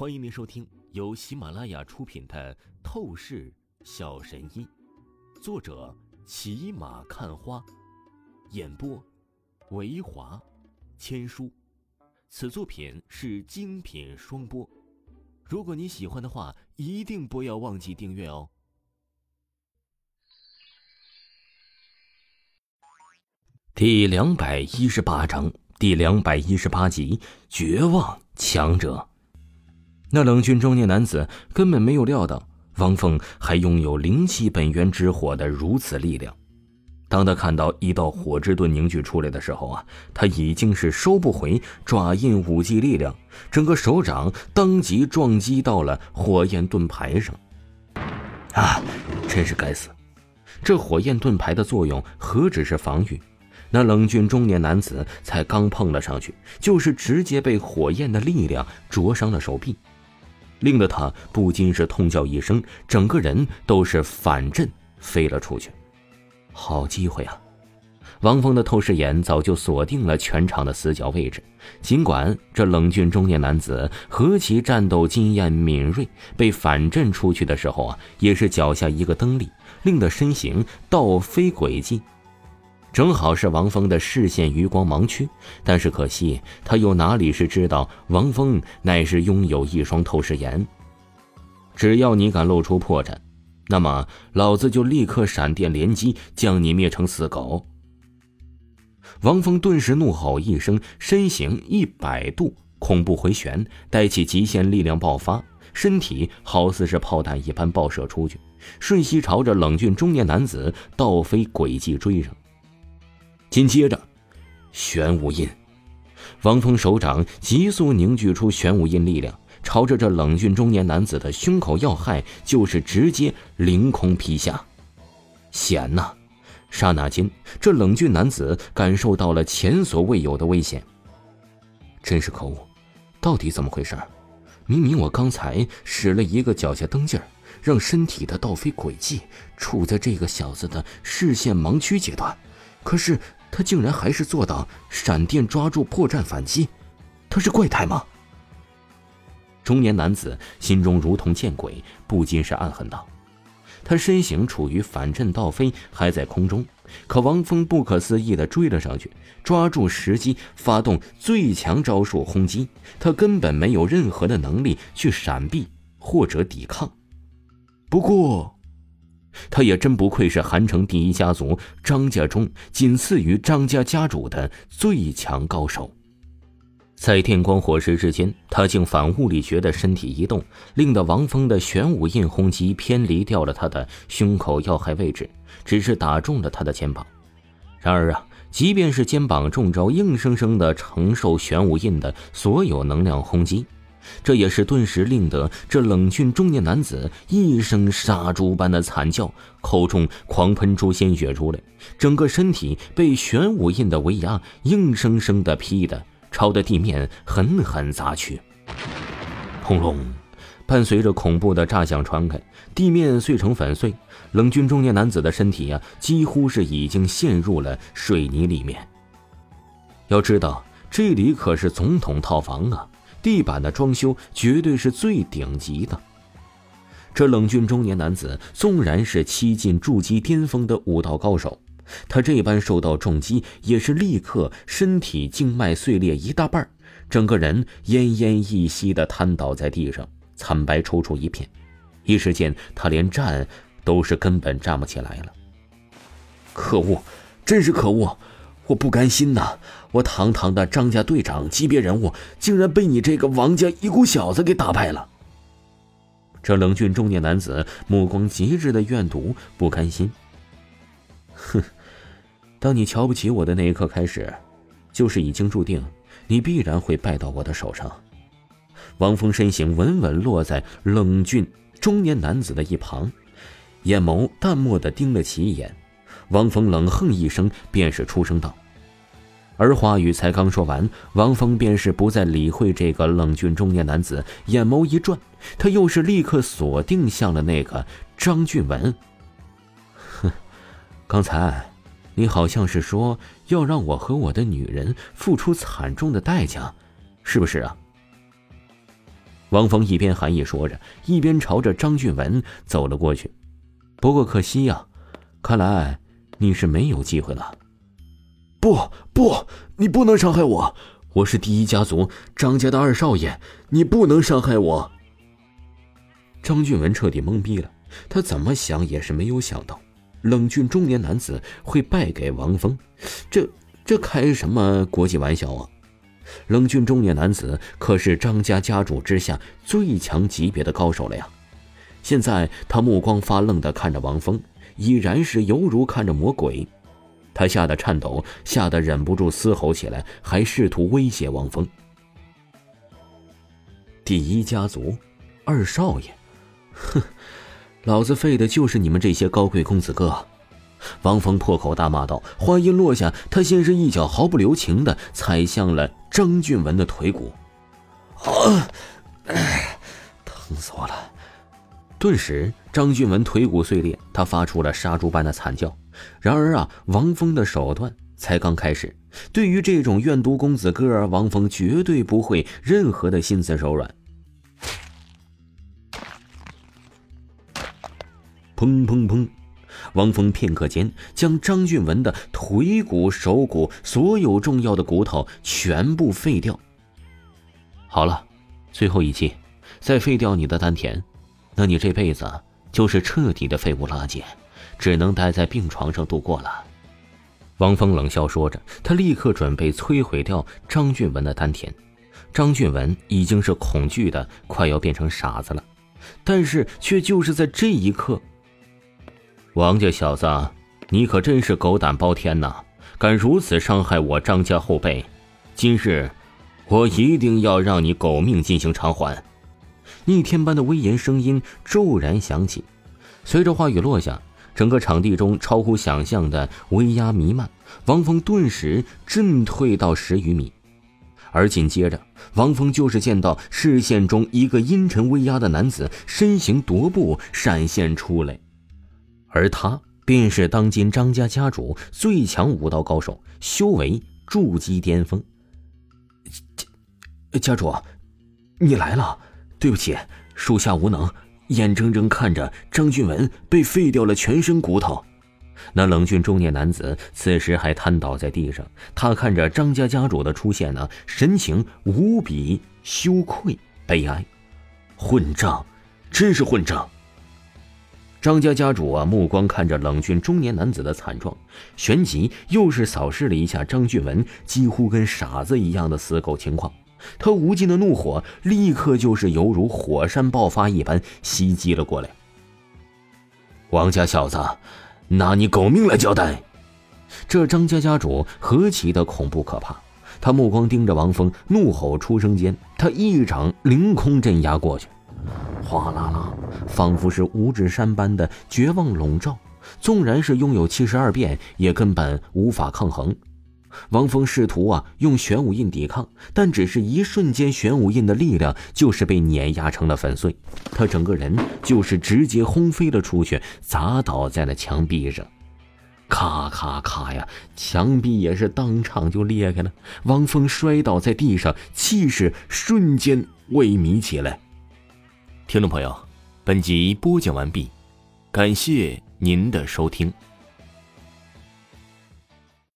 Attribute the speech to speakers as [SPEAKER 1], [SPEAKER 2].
[SPEAKER 1] 欢迎您收听由喜马拉雅出品的《透视小神医》，作者骑马看花，演播维华千书。此作品是精品双播。如果你喜欢的话，一定不要忘记订阅哦。第两百一十八章，第两百一十八集，绝望强者。那冷峻中年男子根本没有料到王峰还拥有灵气本源之火的如此力量。当他看到一道火之盾凝聚出来的时候啊，他已经是收不回爪印武技力量，整个手掌当即撞击到了火焰盾牌上。啊，真是该死！这火焰盾牌的作用何止是防御？那冷峻中年男子才刚碰了上去，就是直接被火焰的力量灼伤了手臂。令得他不禁是痛叫一声，整个人都是反震飞了出去。好机会啊！王峰的透视眼早就锁定了全场的死角位置。尽管这冷峻中年男子何其战斗经验敏锐，被反震出去的时候啊，也是脚下一个蹬力，令得身形倒飞轨迹。正好是王峰的视线余光盲区，但是可惜他又哪里是知道王峰乃是拥有一双透视眼。只要你敢露出破绽，那么老子就立刻闪电连击，将你灭成死狗。王峰顿时怒吼一声，身形一百度恐怖回旋，带起极限力量爆发，身体好似是炮弹一般爆射出去，瞬息朝着冷峻中年男子倒飞轨迹追上。紧接着，玄武印，王峰手掌急速凝聚出玄武印力量，朝着这冷峻中年男子的胸口要害就是直接凌空劈下。险呐！刹那间，这冷峻男子感受到了前所未有的危险。真是可恶！到底怎么回事？明明我刚才使了一个脚下蹬劲儿，让身体的倒飞轨迹处在这个小子的视线盲区阶段，可是。他竟然还是做到闪电抓住破绽反击，他是怪胎吗？中年男子心中如同见鬼，不禁是暗恨道：“他身形处于反震倒飞，还在空中，可王峰不可思议的追了上去，抓住时机发动最强招数轰击，他根本没有任何的能力去闪避或者抵抗。不过。”他也真不愧是韩城第一家族张家中仅次于张家家主的最强高手。在电光火石之间，他竟反物理学的身体移动，令得王峰的玄武印轰击偏离掉了他的胸口要害位置，只是打中了他的肩膀。然而啊，即便是肩膀中招，硬生生的承受玄武印的所有能量轰击。这也是顿时令得这冷峻中年男子一声杀猪般的惨叫，口中狂喷出鲜血出来，整个身体被玄武印的威压硬生生的劈的朝着地面狠狠砸去。轰隆，伴随着恐怖的炸响传开，地面碎成粉碎，冷峻中年男子的身体呀，几乎是已经陷入了水泥里面。要知道，这里可是总统套房啊！地板的装修绝对是最顶级的。这冷峻中年男子纵然是七进筑基巅峰的武道高手，他这般受到重击，也是立刻身体静脉碎裂一大半，整个人奄奄一息的瘫倒在地上，惨白抽搐一片。一时间，他连站都是根本站不起来了。可恶，真是可恶！我不甘心呐！我堂堂的张家队长级别人物，竟然被你这个王家一股小子给打败了。这冷峻中年男子目光极致的怨毒不甘心。哼，当你瞧不起我的那一刻开始，就是已经注定你必然会败到我的手上。王峰身形稳稳落在冷峻中年男子的一旁，眼眸淡漠的盯了其一眼。王峰冷哼一声，便是出声道。而话语才刚说完，王峰便是不再理会这个冷峻中年男子，眼眸一转，他又是立刻锁定向了那个张俊文。哼，刚才你好像是说要让我和我的女人付出惨重的代价，是不是啊？王峰一边含义说着，一边朝着张俊文走了过去。不过可惜呀，看来你是没有机会了。
[SPEAKER 2] 不不，你不能伤害我！我是第一家族张家的二少爷，你不能伤害我！
[SPEAKER 1] 张俊文彻底懵逼了，他怎么想也是没有想到，冷峻中年男子会败给王峰，这这开什么国际玩笑啊！冷峻中年男子可是张家家主之下最强级别的高手了呀！现在他目光发愣的看着王峰，已然是犹如看着魔鬼。他吓得颤抖，吓得忍不住嘶吼起来，还试图威胁王峰。第一家族，二少爷，哼，老子废的就是你们这些高贵公子哥！王峰破口大骂道。话音落下，他先是一脚毫不留情的踩向了张俊文的腿骨，
[SPEAKER 2] 啊，疼死我了！
[SPEAKER 1] 顿时，张俊文腿骨碎裂，他发出了杀猪般的惨叫。然而啊，王峰的手段才刚开始。对于这种怨毒公子哥，王峰绝对不会任何的心慈手软。砰砰砰！王峰片刻间将张俊文的腿骨、手骨所有重要的骨头全部废掉。好了，最后一击，再废掉你的丹田。那你这辈子就是彻底的废物垃圾，只能待在病床上度过了。王峰冷笑说着，他立刻准备摧毁掉张俊文的丹田。张俊文已经是恐惧的快要变成傻子了，但是却就是在这一刻，王家小子，你可真是狗胆包天呐！敢如此伤害我张家后辈，今日我一定要让你狗命进行偿还！逆天般的威严声音骤然响起，随着话语落下，整个场地中超乎想象的威压弥漫。王峰顿时震退到十余米，而紧接着，王峰就是见到视线中一个阴沉威压的男子身形踱步闪现出来，而他便是当今张家家主最强武道高手，修为筑基巅峰。
[SPEAKER 2] 家家主，你来了。对不起，属下无能，眼睁睁看着张俊文被废掉了全身骨头。
[SPEAKER 1] 那冷峻中年男子此时还瘫倒在地上，他看着张家家主的出现呢，神情无比羞愧悲哀。
[SPEAKER 2] 混账，真是混账！
[SPEAKER 1] 张家家主啊，目光看着冷峻中年男子的惨状，旋即又是扫视了一下张俊文几乎跟傻子一样的死狗情况。他无尽的怒火立刻就是犹如火山爆发一般袭击了过来。
[SPEAKER 2] 王家小子，拿你狗命来交代！
[SPEAKER 1] 这张家家主何其的恐怖可怕！他目光盯着王峰，怒吼出声间，他一掌凌空镇压过去，哗啦啦，仿佛是五指山般的绝望笼罩，纵然是拥有七十二变，也根本无法抗衡。王峰试图啊用玄武印抵抗，但只是一瞬间，玄武印的力量就是被碾压成了粉碎，他整个人就是直接轰飞了出去，砸倒在了墙壁上，咔咔咔呀，墙壁也是当场就裂开了。王峰摔倒在地上，气势瞬间萎靡起来。听众朋友，本集播讲完毕，感谢您的收听。